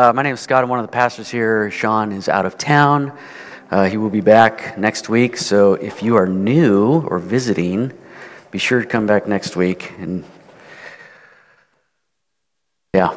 Uh, my name is Scott. I'm one of the pastors here. Sean is out of town. Uh, he will be back next week. So if you are new or visiting, be sure to come back next week. And yeah, I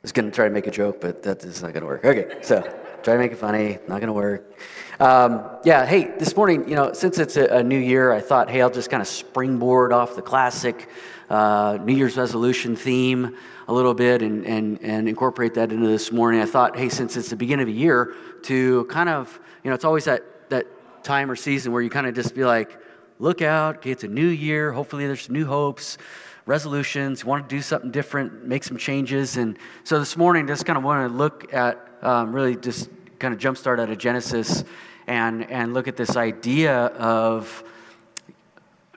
was going to try to make a joke, but that is not going to work. Okay, so try to make it funny. Not going to work. Um, yeah, hey, this morning, you know, since it's a, a, new year, I thought, hey, I'll just kind of springboard off the classic uh, New Year's resolution theme a little bit and, and, and incorporate that into this morning. I thought, hey, since it's the beginning of the year, to kind of, you know, it's always that, that time or season where you kind of just be like, look out, it's a new year. Hopefully, there's new hopes, resolutions, want to do something different, make some changes. And so this morning, just kind of want to look at um, really just kind of jumpstart out of Genesis and, and look at this idea of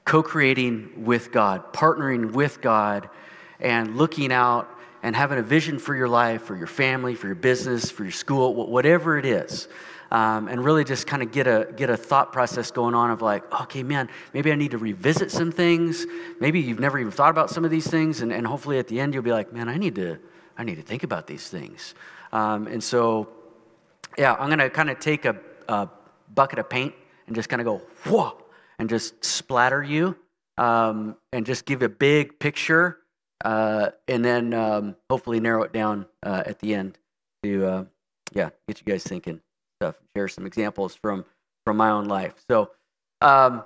co creating with God, partnering with God, and looking out and having a vision for your life, for your family, for your business, for your school, whatever it is. Um, and really just kind of get a get a thought process going on of like, okay, man, maybe I need to revisit some things. Maybe you've never even thought about some of these things, and, and hopefully at the end you'll be like, man, I need to I need to think about these things. Um, and so, yeah, I'm gonna kind of take a, a, bucket of paint and just kind of go whoa and just splatter you um, and just give a big picture uh, and then um, hopefully narrow it down uh, at the end to uh, yeah get you guys thinking stuff share some examples from from my own life. So um,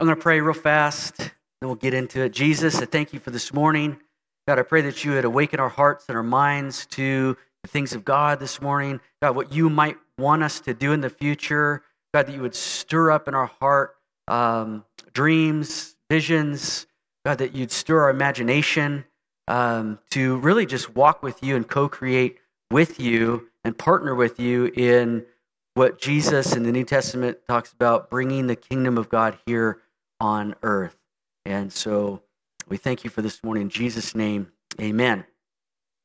i'm going to pray real fast and we'll get into it. Jesus i thank you for this morning. God i pray that you would awaken our hearts and our minds to the things of god this morning. God what you might want us to do in the future. God that you would stir up in our heart um, dreams, visions, God, that you'd stir our imagination um, to really just walk with you and co create with you and partner with you in what Jesus in the New Testament talks about bringing the kingdom of God here on earth. And so we thank you for this morning. In Jesus' name, amen.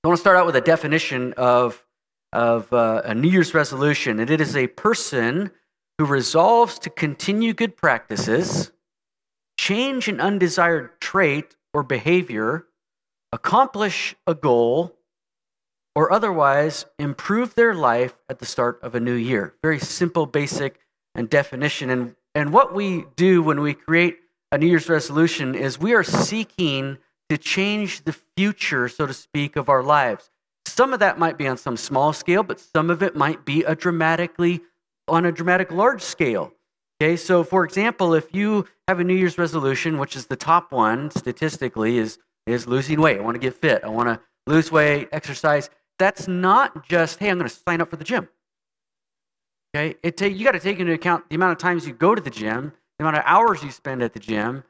I want to start out with a definition of, of uh, a New Year's resolution, and it is a person who resolves to continue good practices, change an undesired trait or behavior, accomplish a goal, or otherwise improve their life at the start of a new year. Very simple, basic, and definition. And, and what we do when we create a New Year's resolution is we are seeking to change the future, so to speak, of our lives. Some of that might be on some small scale, but some of it might be a dramatically on a dramatic large scale. Okay, so for example, if you have a New Year's resolution, which is the top one statistically, is, is losing weight. I want to get fit. I want to lose weight, exercise. That's not just, hey, I'm going to sign up for the gym. Okay, it take, you got to take into account the amount of times you go to the gym, the amount of hours you spend at the gym.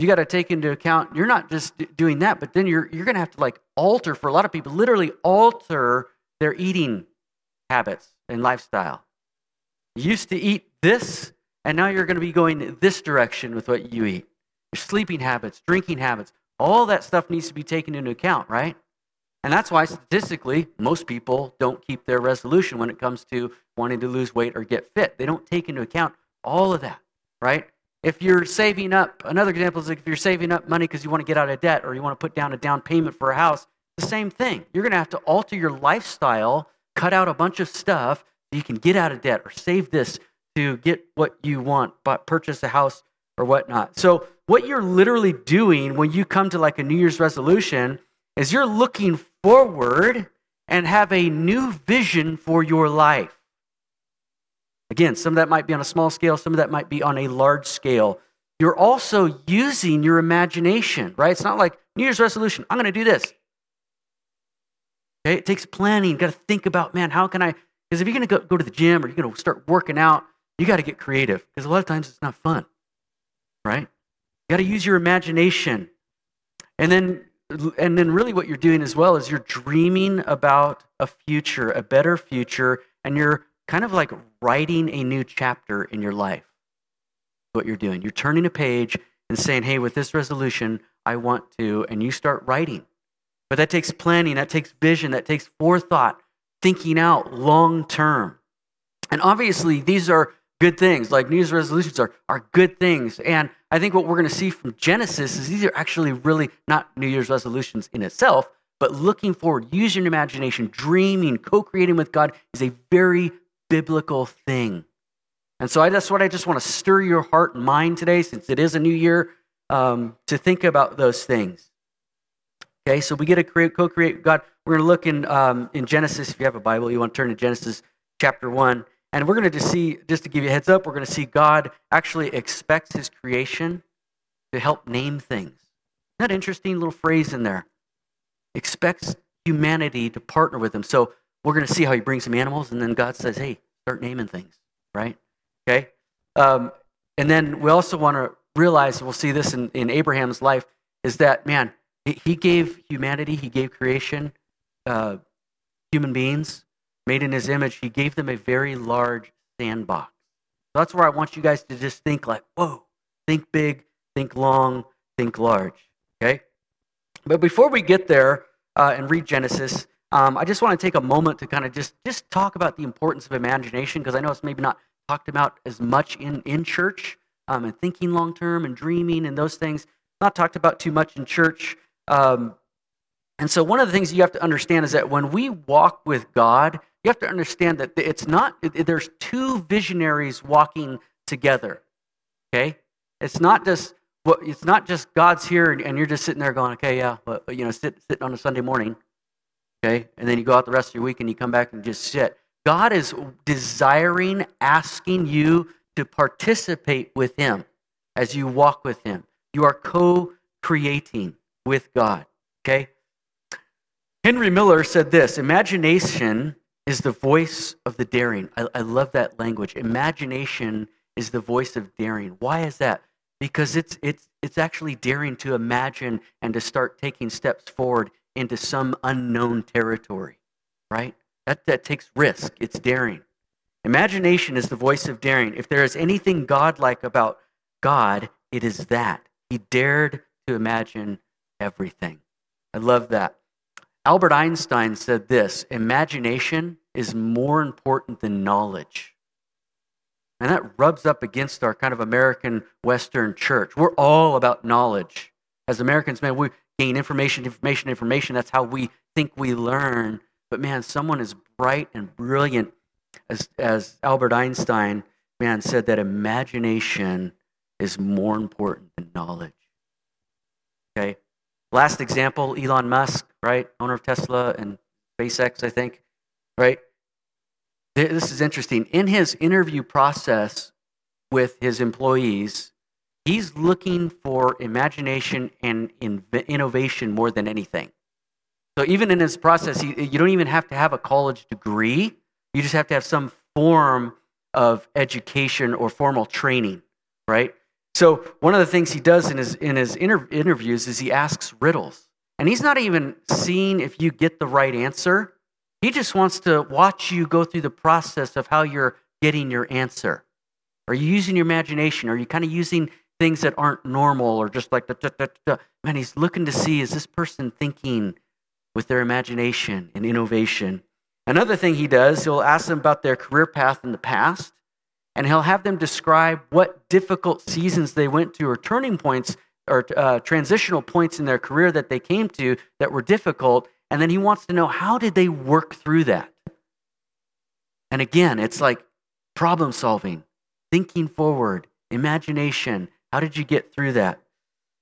You got to take into account you're not just doing that, but then you're you're going to have to like alter for a lot of people, literally alter their eating habits and lifestyle. You used to eat this, and now you're going to be going this direction with what you eat. Your sleeping habits, drinking habits, all that stuff needs to be taken into account, right? And that's why statistically, most people don't keep their resolution when it comes to wanting to lose weight or get fit. They don't take into account all of that, right? If you're saving up, another example is if you're saving up money because you want to get out of debt or you want to put down a down payment for a house, the same thing. You're going to have to alter your lifestyle, cut out a bunch of stuff you can get out of debt or save this to get what you want, but purchase a house or whatnot. So, what you're literally doing when you come to like a New Year's resolution is you're looking forward and have a new vision for your life. Again, some of that might be on a small scale, some of that might be on a large scale. You're also using your imagination, right? It's not like New Year's resolution, I'm going to do this. Okay, it takes planning. You got to think about, man, how can I because if you're going to go, go to the gym or you're going to start working out, you got to get creative because a lot of times it's not fun, right? You got to use your imagination. And then, and then really what you're doing as well is you're dreaming about a future, a better future, and you're kind of like writing a new chapter in your life. What you're doing. You're turning a page and saying, hey, with this resolution, I want to, and you start writing. But that takes planning, that takes vision, that takes forethought thinking out long term. And obviously, these are good things. Like New Year's resolutions are, are good things. And I think what we're going to see from Genesis is these are actually really not New Year's resolutions in itself, but looking forward, using your imagination, dreaming, co creating with God is a very biblical thing. And so I, that's what I just want to stir your heart and mind today, since it is a new year, um, to think about those things. Okay, so we get to create, co-create God. We're going to look in um, in Genesis. If you have a Bible, you want to turn to Genesis chapter one, and we're going to just see, just to give you a heads up, we're going to see God actually expects His creation to help name things. That interesting little phrase in there? Expects humanity to partner with Him. So we're going to see how He brings some animals, and then God says, "Hey, start naming things." Right? Okay. Um, and then we also want to realize, we'll see this in, in Abraham's life, is that man he gave humanity, he gave creation, uh, human beings made in his image, he gave them a very large sandbox. So that's where I want you guys to just think like, whoa, think big, think long, think large. Okay? But before we get there uh, and read Genesis, um, I just want to take a moment to kind of just, just talk about the importance of imagination because I know it's maybe not talked about as much in, in church um, and thinking long term and dreaming and those things. Not talked about too much in church. Um, and so, one of the things you have to understand is that when we walk with God, you have to understand that it's not, there's two visionaries walking together. Okay? It's not just, well, it's not just God's here and you're just sitting there going, okay, yeah, but, you know, sit, sitting on a Sunday morning. Okay? And then you go out the rest of your week and you come back and just sit. God is desiring, asking you to participate with Him as you walk with Him. You are co creating with God. Okay? Henry Miller said this Imagination is the voice of the daring. I, I, love that language. Imagination is the voice of daring. Why is that? Because it's, it's, it's actually daring to imagine and to start taking steps forward into some unknown territory, right? That, that takes risk. It's daring. Imagination is the voice of daring. If there is anything godlike about God, it is that. He dared to imagine everything. I love that. Albert Einstein said this imagination is more important than knowledge. And that rubs up against our kind of American Western church. We're all about knowledge. As Americans, man, we gain information, information, information. That's how we think we learn. But man, someone as bright and brilliant as, as Albert Einstein, man, said that imagination is more important than knowledge. Okay? Last example, Elon Musk, right? Owner of Tesla and SpaceX, I think, right? This is interesting. In his interview process with his employees, he's looking for imagination and innovation more than anything. So even in his process, you don't even have to have a college degree. You just have to have some form of education or formal training, right? So one of the things he does in his in his inter- interviews is he asks riddles, and he's not even seeing if you get the right answer. He just wants to watch you go through the process of how you're getting your answer. Are you using your imagination? Are you kind of using things that aren't normal or just like the da, da, da. man? He's looking to see is this person thinking with their imagination and innovation. Another thing he does, he'll ask them about their career path in the past and he'll have them describe what difficult seasons they went to or turning points or uh, transitional points in their career that they came to that were difficult. And then he wants to know how did they work through that? And again it's like problem solving thinking forward imagination. How did you get through that?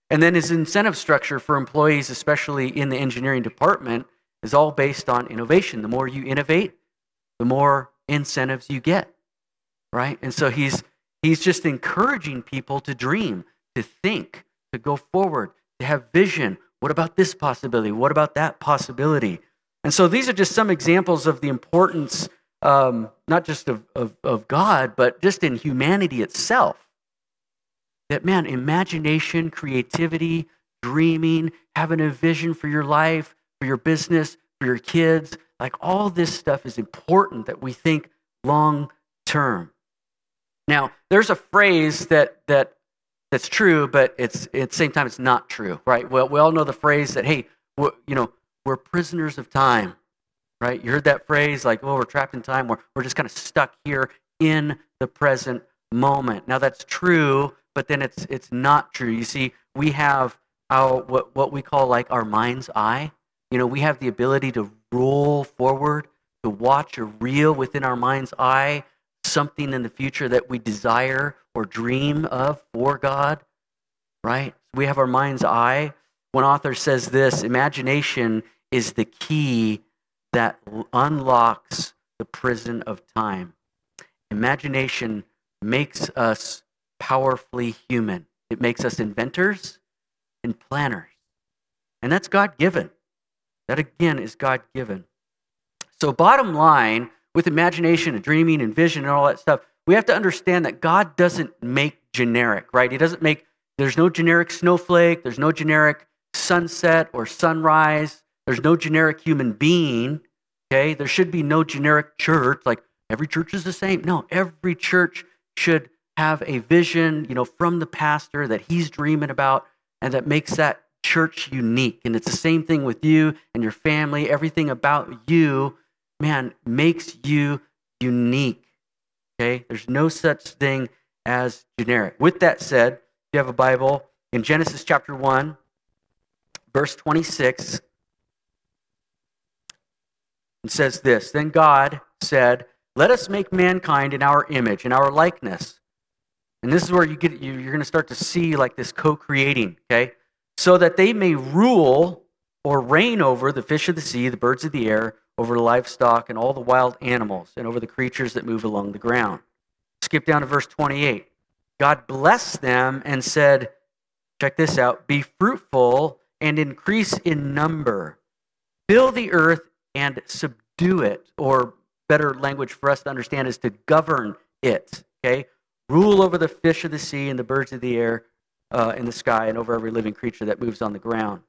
And then his incentive structure for employees especially in the engineering department is all based on innovation. The more you innovate the more incentives you get right? And so he's he's just encouraging people to dream, to think, to go forward, to have vision. What about this possibility? What about that possibility? And so these are just some examples of the importance, um, not just of, of, of God, but just in humanity itself. That, man, imagination, creativity, dreaming, having a vision for your life, for your business, for your kids, like all this stuff is important that we think long term. Now, there's a phrase that, that that's true, but it's at the same time it's not true, right? Well, we all know the phrase that, hey, you know, we're prisoners of time, right? You heard that phrase like, oh, we're trapped in time. We're, we're just kind of stuck here in the present moment. Now, that's true, but then it's, it's not true. You see, we have our, what, what we call like our mind's eye. you know, we have the ability to roll forward, to watch or reel within our mind's eye something in the future that we desire or dream of for God, right? We have our mind's eye. One author says this imagination is the key that unlocks the prison of time. Imagination makes us powerfully human, it makes us inventors and planners. And that's God given. That again is God given. So, bottom line, with imagination and dreaming and vision and all that stuff, we have to understand that God doesn't make generic, right? He doesn't make, there's no generic snowflake, there's no generic sunset or sunrise, there's no generic human being, okay? There should be no generic church, like every church is the same. No, every church should have a vision, you know, from the pastor that he's dreaming about and that makes that church unique. And it's the same thing with you and your family. Everything about you, man, makes you unique. Okay? There's no such thing as generic. With that said, if you have a Bible, in Genesis chapter 1, verse 26, it says this Then God said, Let us make mankind in our image, in our likeness. And this is where you get you're going to start to see like this co-creating, okay? So that they may rule or reign over the fish of the sea, the birds of the air, over the livestock and all the wild animals, and over the creatures that move along the ground. Skip down to verse 28. God blessed them and said, check this out, be fruitful and increase in number. Fill the earth and subdue it, or better language for us to understand is to govern it. Okay? Rule over the fish of the sea and the birds of the air uh, in the sky and over every living creature that moves on the ground.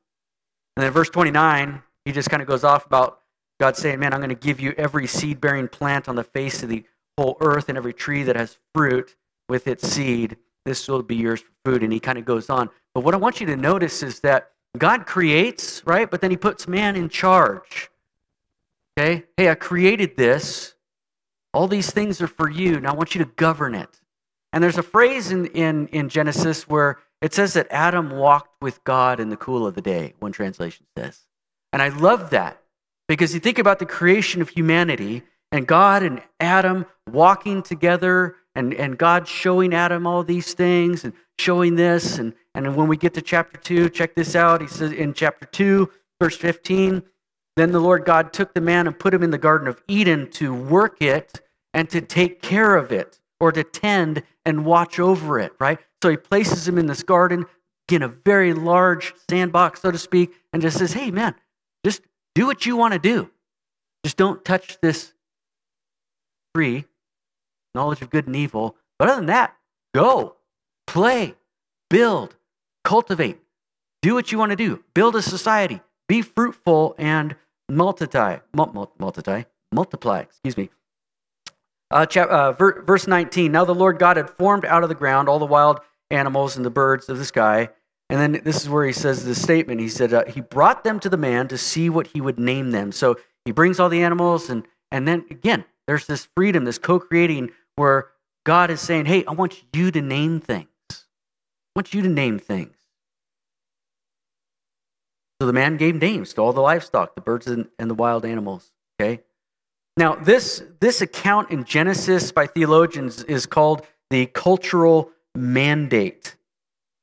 And then verse 29, he just kind of goes off about God saying, Man, I'm going to give you every seed bearing plant on the face of the whole earth and every tree that has fruit with its seed. This will be yours for food. And he kind of goes on. But what I want you to notice is that God creates, right? But then he puts man in charge. Okay? Hey, I created this. All these things are for you. Now I want you to govern it. And there's a phrase in, in, in Genesis where it says that Adam walked with God in the cool of the day, one translation says. And I love that because you think about the creation of humanity and God and Adam walking together and, and God showing Adam all these things and showing this. And, and when we get to chapter 2, check this out. He says in chapter 2, verse 15, then the Lord God took the man and put him in the Garden of Eden to work it and to take care of it or to tend and watch over it, right? So he places him in this garden, in a very large sandbox, so to speak, and just says, hey, man, just do what you want to do. Just don't touch this tree, knowledge of good and evil. But other than that, go, play, build, cultivate, do what you want to do, build a society, be fruitful and multiply, multiply, multiply, excuse me. Uh, uh, ver, verse 19 Now the Lord God had formed out of the ground all the wild animals and the birds of the sky. And then this is where he says this statement. He said, uh, He brought them to the man to see what he would name them. So he brings all the animals, and, and then again, there's this freedom, this co creating, where God is saying, Hey, I want you to name things. I want you to name things. So the man gave names to all the livestock, the birds and, and the wild animals. Okay? Now, this, this account in Genesis by theologians is called the cultural mandate.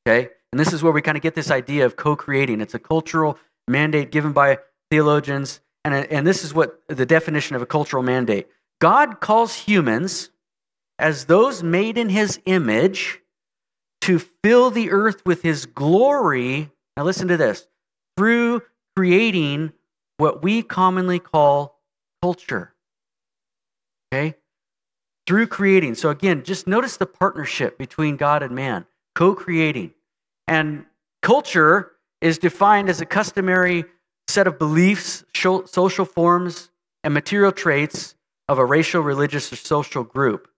Okay? And this is where we kind of get this idea of co creating. It's a cultural mandate given by theologians. And, and this is what the definition of a cultural mandate God calls humans as those made in his image to fill the earth with his glory. Now, listen to this through creating what we commonly call culture. Okay? Through creating. So, again, just notice the partnership between God and man, co creating. And culture is defined as a customary set of beliefs, social forms, and material traits of a racial, religious, or social group.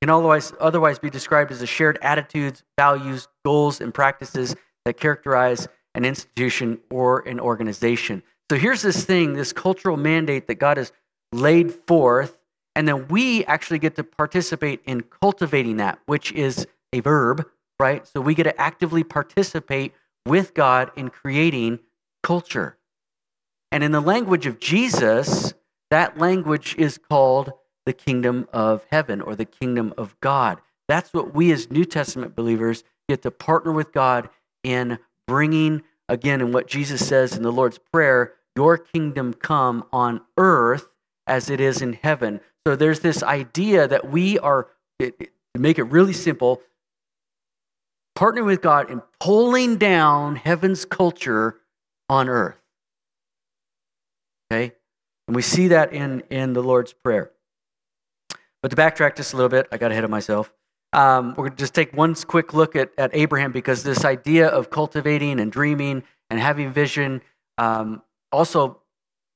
It can otherwise, otherwise be described as the shared attitudes, values, goals, and practices that characterize an institution or an organization. So here's this thing, this cultural mandate that God has laid forth and then we actually get to participate in cultivating that, which is a verb, right? So we get to actively participate with God in creating culture. And in the language of Jesus, that language is called the kingdom of heaven or the kingdom of God. That's what we as New Testament believers get to partner with God in bringing, again, in what Jesus says in the Lord's Prayer, your kingdom come on earth as it is in heaven. So there's this idea that we are, to make it really simple, partnering with God in pulling down heaven's culture on earth. Okay? And we see that in, in the Lord's Prayer. But to backtrack just a little bit, I got ahead of myself. Um, we're going to just take one quick look at, at Abraham because this idea of cultivating and dreaming and having vision um, also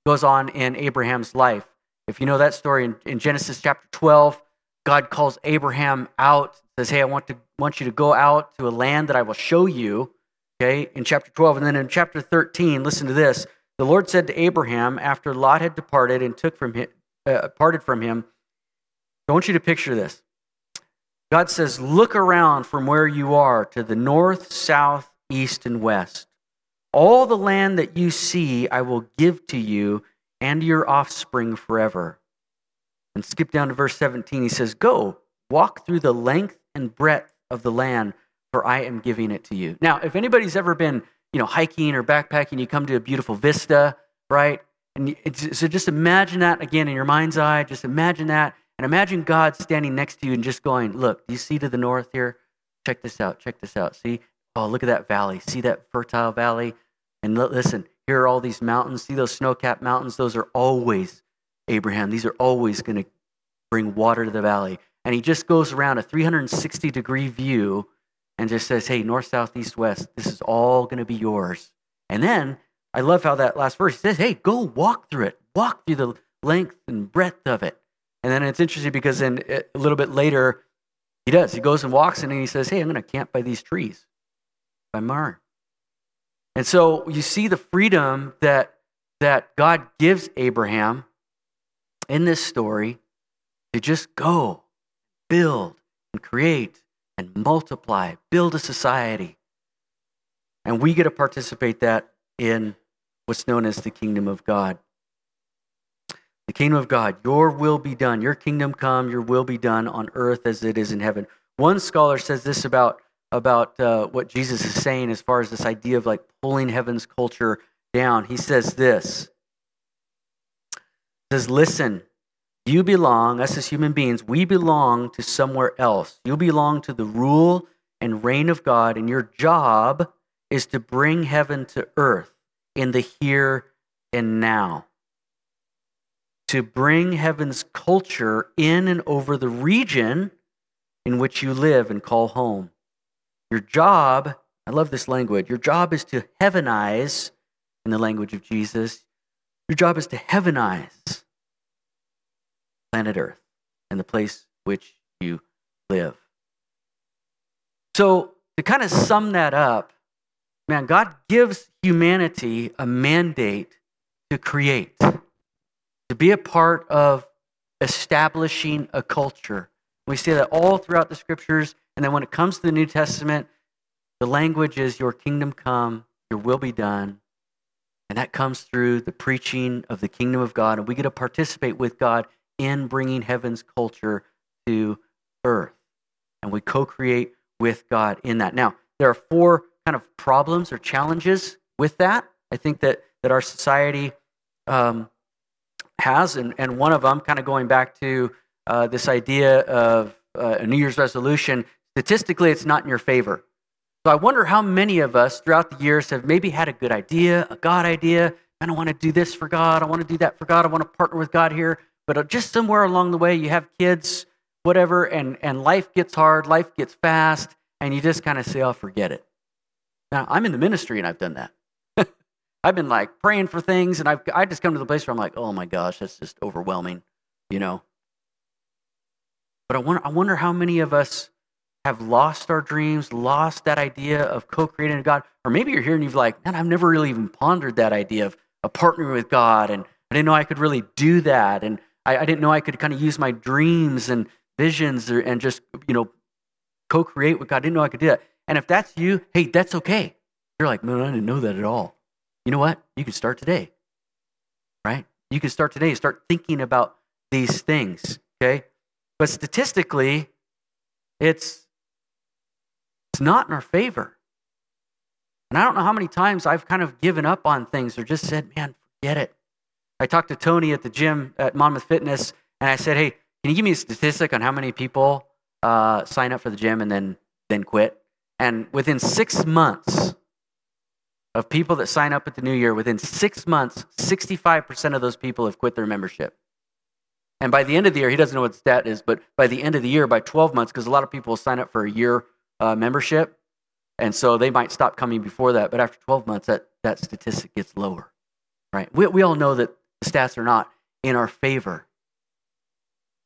goes on in Abraham's life. If you know that story in, in Genesis chapter 12, God calls Abraham out, says, Hey, I want, to, want you to go out to a land that I will show you. Okay, in chapter 12. And then in chapter 13, listen to this. The Lord said to Abraham after Lot had departed and took from him, uh, parted from him, I want you to picture this. God says, Look around from where you are to the north, south, east, and west. All the land that you see, I will give to you and your offspring forever. And skip down to verse 17. He says, Go, walk through the length and breadth of the land, for I am giving it to you. Now, if anybody's ever been, you know, hiking or backpacking, you come to a beautiful vista, right? And so just imagine that again in your mind's eye. Just imagine that. And imagine God standing next to you and just going, Look, do you see to the north here? Check this out. Check this out. See? Oh, look at that valley. See that fertile valley? And listen, here are all these mountains. See those snow capped mountains? Those are always, Abraham, these are always going to bring water to the valley. And he just goes around a 360 degree view and just says, Hey, north, south, east, west, this is all going to be yours. And then I love how that last verse says, Hey, go walk through it. Walk through the length and breadth of it. And then it's interesting because then eh, a little bit later, he does. He goes and walks and he says, Hey, I'm going to camp by these trees, by Mar. And so you see the freedom that, that God gives Abraham in this story to just go, build, and create, and multiply, build a society. And we get to participate that in what's known as the kingdom of God the kingdom of God, your will be done. Your kingdom come, your will be done on earth as it is in heaven. One scholar says this about, about uh, what Jesus is saying as far as this idea of like pulling heaven's culture down. He says this. He says, listen, you belong, us as human beings, we belong to somewhere else. You belong to the rule and reign of God, and your job is to bring heaven to earth in the here and now to bring heaven's culture in and over the region in which you live and call home. Your job, I love this language, your job is to heavenize, in the language of Jesus, your job is to heavenize planet Earth and the place which you live. So, to kind of sum that up, man, God gives humanity a mandate to create to be a part of establishing a culture. We see that all throughout the scriptures. And then when it comes to the New Testament, the language is your kingdom come, your will be done. And that comes through the preaching of the kingdom of God. And we get to participate with God in bringing heaven's culture to earth. And we co create with God in that. Now, there are four kind of problems or challenges with that. I think that, that our society um, has, and, and one of them, kind of going back to uh, this idea of uh, a New Year's resolution, statistically, it's not in your favor. So I wonder how many of us throughout the years have maybe had a good idea, a God idea. I don't want to do this for God. I want to do that for God. I want to partner with God here. But uh, just somewhere along the way, you have kids, whatever, and, and life gets hard, life gets fast, and you just kind of say, oh, forget it. Now, I'm in the ministry and I've done that. I've been like praying for things, and I've I just come to the place where I'm like, oh my gosh, that's just overwhelming, you know. But I wonder, I wonder how many of us have lost our dreams, lost that idea of co-creating God, or maybe you're here and you've like, man, I've never really even pondered that idea of a partnering with God, and I didn't know I could really do that, and I, I didn't know I could kind of use my dreams and visions or, and just you know co-create with God. I didn't know I could do that. And if that's you, hey, that's okay. You're like, man, I didn't know that at all. You know what? You can start today. right? You can start today, start thinking about these things, okay? But statistically, it's it's not in our favor. And I don't know how many times I've kind of given up on things or just said, man, forget it. I talked to Tony at the gym at Monmouth Fitness, and I said, hey, can you give me a statistic on how many people uh, sign up for the gym and then, then quit? And within six months of people that sign up at the new year, within six months, 65% of those people have quit their membership. And by the end of the year, he doesn't know what the stat is, but by the end of the year, by 12 months, because a lot of people sign up for a year uh, membership, and so they might stop coming before that. But after 12 months, that, that statistic gets lower, right? We, we all know that the stats are not in our favor.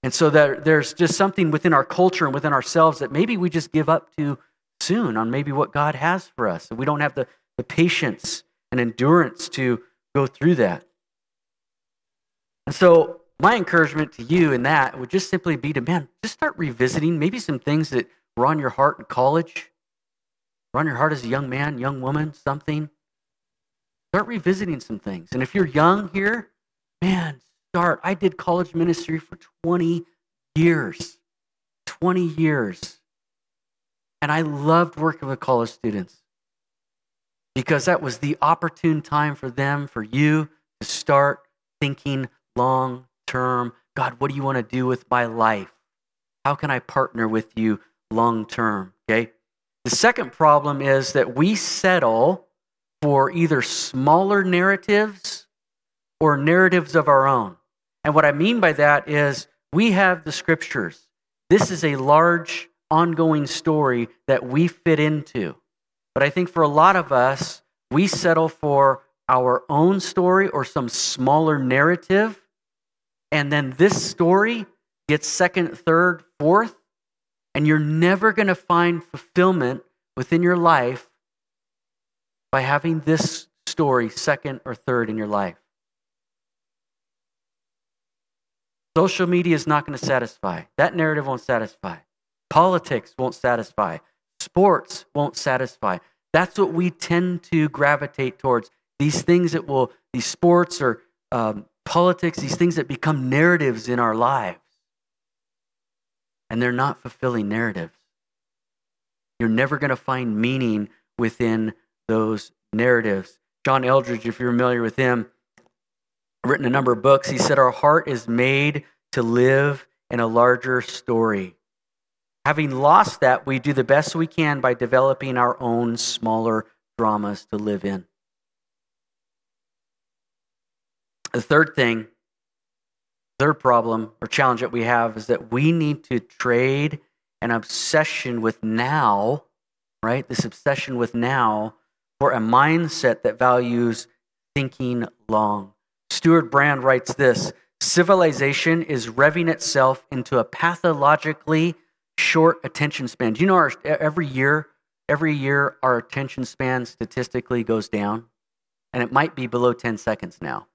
And so there, there's just something within our culture and within ourselves that maybe we just give up to soon on maybe what God has for us. And we don't have the, the patience and endurance to go through that. And so my encouragement to you in that would just simply be to, man, just start revisiting maybe some things that were on your heart in college, were on your heart as a young man, young woman, something. Start revisiting some things. And if you're young here, man, start. I did college ministry for 20 years. 20 years. And I loved working with college students because that was the opportune time for them, for you to start thinking long term. God, what do you want to do with my life? How can I partner with you long term? Okay. The second problem is that we settle for either smaller narratives or narratives of our own. And what I mean by that is we have the scriptures. This is a large ongoing story that we fit into. But I think for a lot of us, we settle for our own story or some smaller narrative. And then this story gets second, third, fourth. And you're never going to find fulfillment within your life by having this story second or third in your life. Social media is not going to satisfy. That narrative won't satisfy. Politics won't satisfy. Sports won't satisfy. That's what we tend to gravitate towards. These things that will, these sports or um, politics, these things that become narratives in our lives. And they're not fulfilling narratives. You're never going to find meaning within those narratives. John Eldredge, if you're familiar with him, written a number of books. He said, Our heart is made to live in a larger story. Having lost that, we do the best we can by developing our own smaller dramas to live in. The third thing, third problem or challenge that we have is that we need to trade an obsession with now, right? This obsession with now for a mindset that values thinking long. Stewart Brand writes this Civilization is revving itself into a pathologically short attention span. Do you know our, every year, every year our attention span statistically goes down? And it might be below 10 seconds now.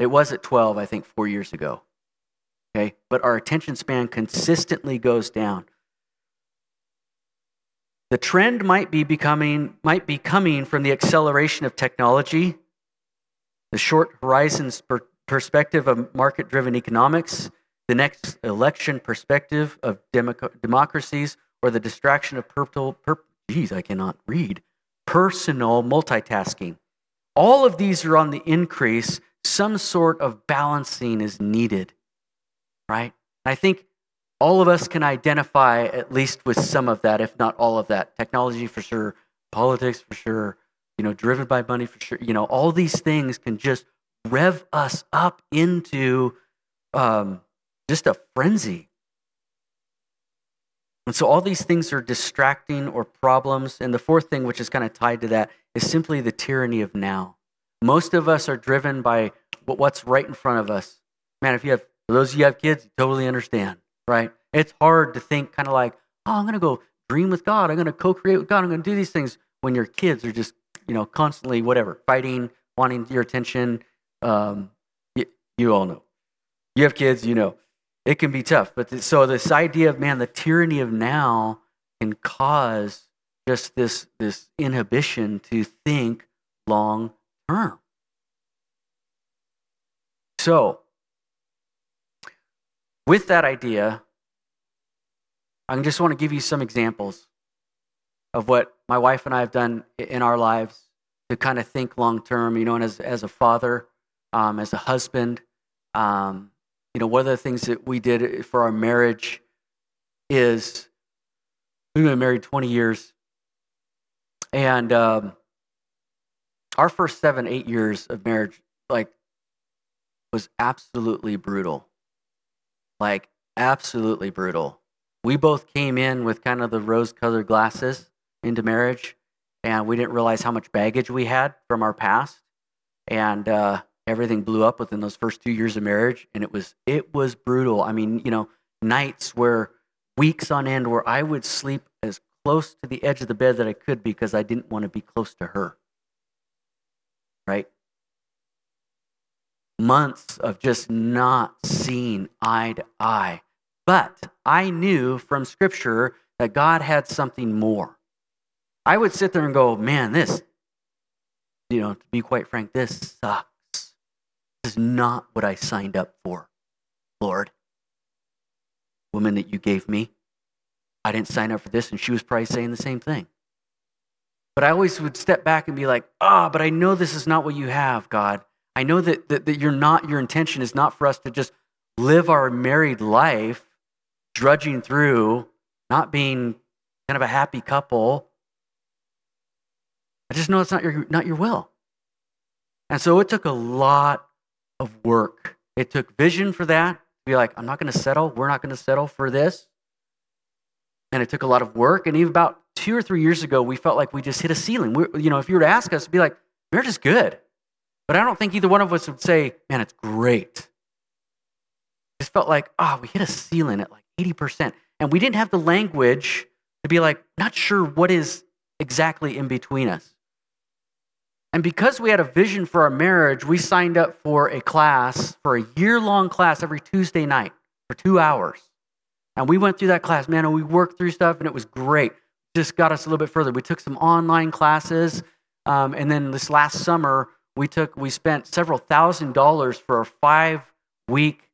It was at 12, I think, four years ago. Okay? But our attention span consistently goes down. The trend might be becoming might be coming from the acceleration of technology, the short horizons per perspective of market-driven economics, the next election perspective of democracies or the distraction of purple, per, geez, I cannot read, personal multitasking. All of these are on the increase. Some sort of balancing is needed, right? I think all of us can identify at least with some of that, if not all of that. Technology for sure, politics for sure, you know, driven by money for sure. You know, all these things can just rev us up into um, just a frenzy. And so all these things are distracting or problems. And the fourth thing, which is kind of tied to that, is simply the tyranny of now. Most of us are driven by what's right in front of us. Man, if you have, for those of you have kids, you totally understand, right? It's hard to think kind of like, oh, I'm going to go dream with God. I'm going to co create with God. I'm going to do these things when your kids are just, you know, constantly, whatever, fighting, wanting your attention. Um, you, you all know. You have kids, you know it can be tough. But so this idea of man, the tyranny of now can cause just this this inhibition to think long term. So, with that idea, I just want to give you some examples of what my wife and I have done in our lives to kind of think long term, you know, and as, as a father, um, as a husband, um, you know, one of the things that we did for our marriage is we've been married 20 years. And um, our first seven, eight years of marriage, like, was absolutely brutal. Like, absolutely brutal. We both came in with kind of the rose colored glasses into marriage, and we didn't realize how much baggage we had from our past. And uh, everything blew up within those first two years of marriage, and it was it was brutal. I mean, you know, nights where weeks on end where I would sleep as close to the edge of the bed that I could because I didn't want to be close to her. Right? Months of just not seeing eye to eye. But I knew from Scripture that God had something more. I would sit there and go, man, this, you know, to be quite frank, this sucks. This is not what I signed up for, Lord. Woman that you gave me, I didn't sign up for this, and she was probably saying the same thing. But I always would step back and be like, ah, oh, but I know this is not what you have, God. I know that, that, that you're not, your intention is not for us to just live our married life drudging through, not being kind of a happy couple. I just know it's not your, not your will. And so it took a lot of work. It took vision for that. To be like, I'm not going to settle. We're not going to settle for this. And it took a lot of work. And even about two or three years ago, we felt like we just hit a ceiling. we you know, if you were to ask us, be like, marriage is good. But I don't think either one of us would say, man, it's great. It just felt like, ah, oh, we hit a ceiling at like 80%. And we didn't have the language to be like, not sure what is exactly in between us. And because we had a vision for our marriage, we signed up for a class, for a year long class every Tuesday night for two hours. And we went through that class, man, and we worked through stuff, and it was great. Just got us a little bit further. We took some online classes, um, and then this last summer, we took we spent several thousand dollars for a five week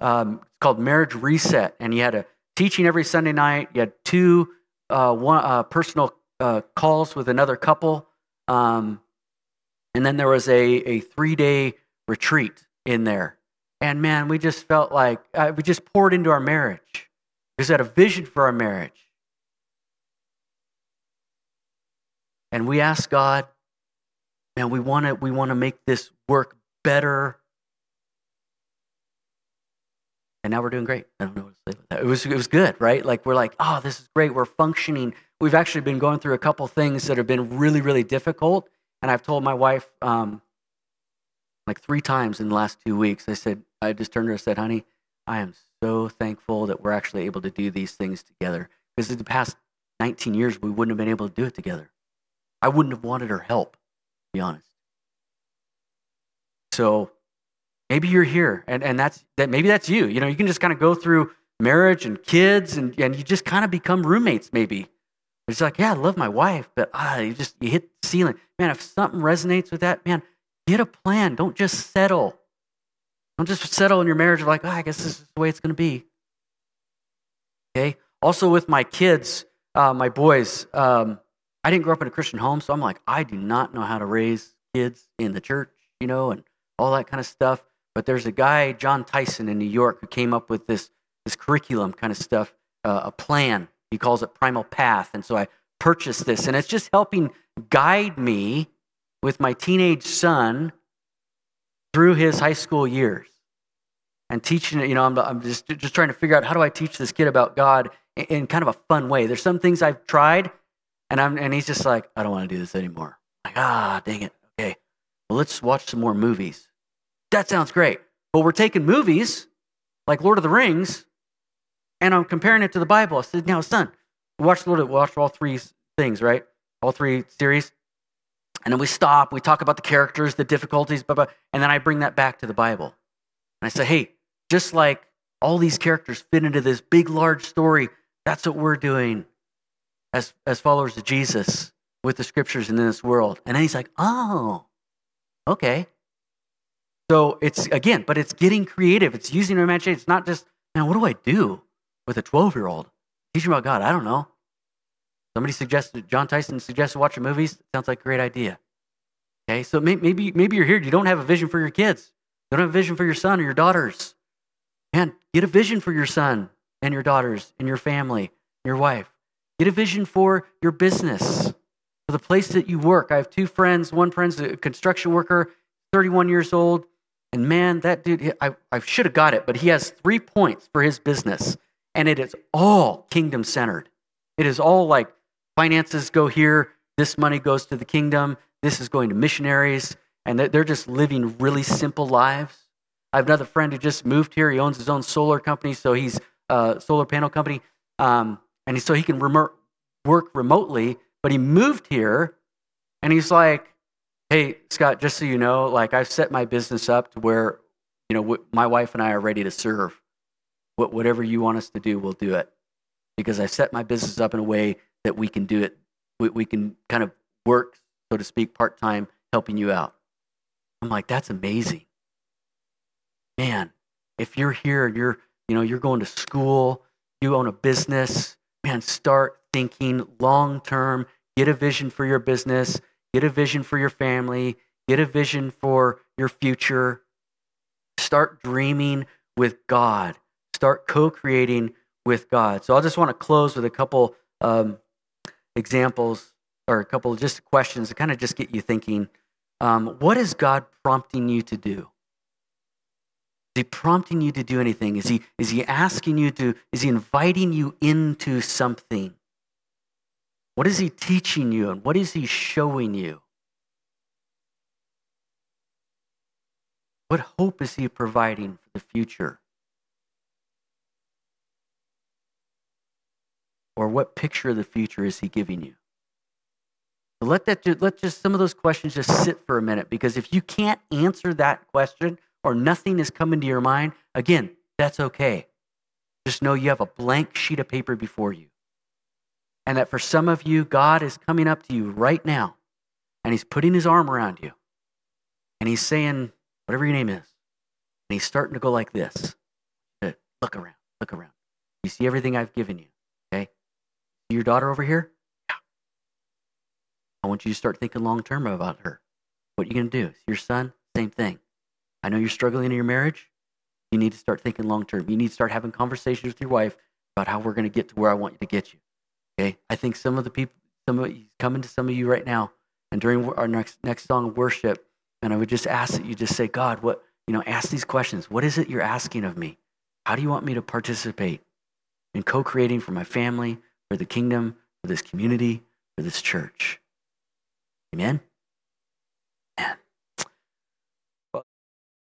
um, called marriage reset, and you had a teaching every Sunday night. You had two uh, one uh, personal uh, calls with another couple. Um, and then there was a, a three day retreat in there. And man, we just felt like uh, we just poured into our marriage. We had a vision for our marriage. And we asked God, man, we want to we want to make this work better. And now we're doing great. I don't know what to say about that. It was, it was good, right? Like we're like, oh, this is great. We're functioning. We've actually been going through a couple things that have been really, really difficult. And I've told my wife um, like three times in the last two weeks, I said, I just turned to her and said, honey, I am so thankful that we're actually able to do these things together. Because in the past 19 years, we wouldn't have been able to do it together. I wouldn't have wanted her help, to be honest. So maybe you're here and, and that's that maybe that's you. You know, you can just kind of go through marriage and kids and, and you just kind of become roommates, maybe. It's like, yeah, I love my wife, but ah, you just you hit ceiling. Man, if something resonates with that, man, get a plan. Don't just settle. Don't just settle in your marriage like, oh, I guess this is the way it's going to be. Okay. Also, with my kids, uh, my boys, um, I didn't grow up in a Christian home, so I'm like, I do not know how to raise kids in the church, you know, and all that kind of stuff. But there's a guy, Jon Tyson in New York, who came up with this this curriculum kind of stuff, uh, a plan he calls it Primal Path. And so I purchased this, and it's just helping guide me with my teenage son through his high school years and teaching it. You know, I'm, I'm just, just trying to figure out how do I teach this kid about God in, in kind of a fun way. There's some things I've tried, and, I'm, and he's just like, I don't want to do this anymore. Like, ah, dang it. Okay, well, let's watch some more movies. That sounds great. But we're taking movies like Lord of the Rings and I'm comparing it to the Bible. I said, now, son, watch we watched all three things, right? All three series. And then we stop, we talk about the characters, the difficulties, blah, blah, and then I bring that back to the Bible. And I say, hey, just like all these characters fit into this big, large story, that's what we're doing as, as followers of Jesus with the scriptures in this world. And then he's like, oh, okay. So it's, again, but it's getting creative. It's using your imagination. It's not just, man, what do I do with a 12 year old? Teach him about God. I don't know. Somebody suggested, Jon Tyson suggested watching movies. Sounds like a great idea. Okay, so maybe, maybe you're here, you don't have a vision for your kids. You don't have a vision for your son or your daughters. Man, get a vision for your son and your daughters and your family, your wife. Get a vision for your business, for the place that you work. I have two friends. One friend's a construction worker, 31 years old. And man, that dude, I, I should have got it, but he has three points for his business. And it is all kingdom centered. It is all like finances go here, this money goes to the kingdom, this is going to missionaries, and they're just living really simple lives. I have another friend who just moved here. He owns his own solar company, so he's a uh, solar panel company, um, and so he can work remotely. But he moved here, and he's like, "Hey, Scott, just so you know, like I've set my business up to where, you know, my wife and I are ready to serve. Whatever you want us to do, we'll do it, because I set my business up in a way that we can do it. We, we can kind of work, so to speak, part time, helping you out." I'm like, that's amazing. Man, if you're here and you're, you know, you're going to school, you own a business, man, start thinking long term, get a vision for your business, get a vision for your family, get a vision for your future. Start dreaming with God. Start co creating with God. So I just want to close with a couple um, examples or a couple just questions to kind of just get you thinking um, what is God prompting you to do? Is he prompting you to do anything? Is he, is he asking you to, is he inviting you into something? What is he teaching you and what is he showing you? What hope is he providing for the future? Or what picture of the future is he giving you? let that let just some of those questions just sit for a minute because if you can't answer that question or nothing is coming to your mind, again, that's okay. Just know you have a blank sheet of paper before you. And that for some of you, God is coming up to you right now and He's putting His arm around you and He's saying, whatever your name is, and He's starting to go like this Look around, look around. You see everything I've given you, your daughter over here? I want you to start thinking long term about her. What are you going to do? Your son, same thing. I know you're struggling in your marriage. You need to start thinking long term. You need to start having conversations with your wife about how we're going to get to where I want you to get you. Okay? I think some of the people, some of you, coming to some of you right now, and during our next next song of worship, and I would just ask that you just say, God, what you know, ask these questions. What is it you're asking of me? How do you want me to participate in co-creating for my family, for the kingdom, for this community, for this church? Amen?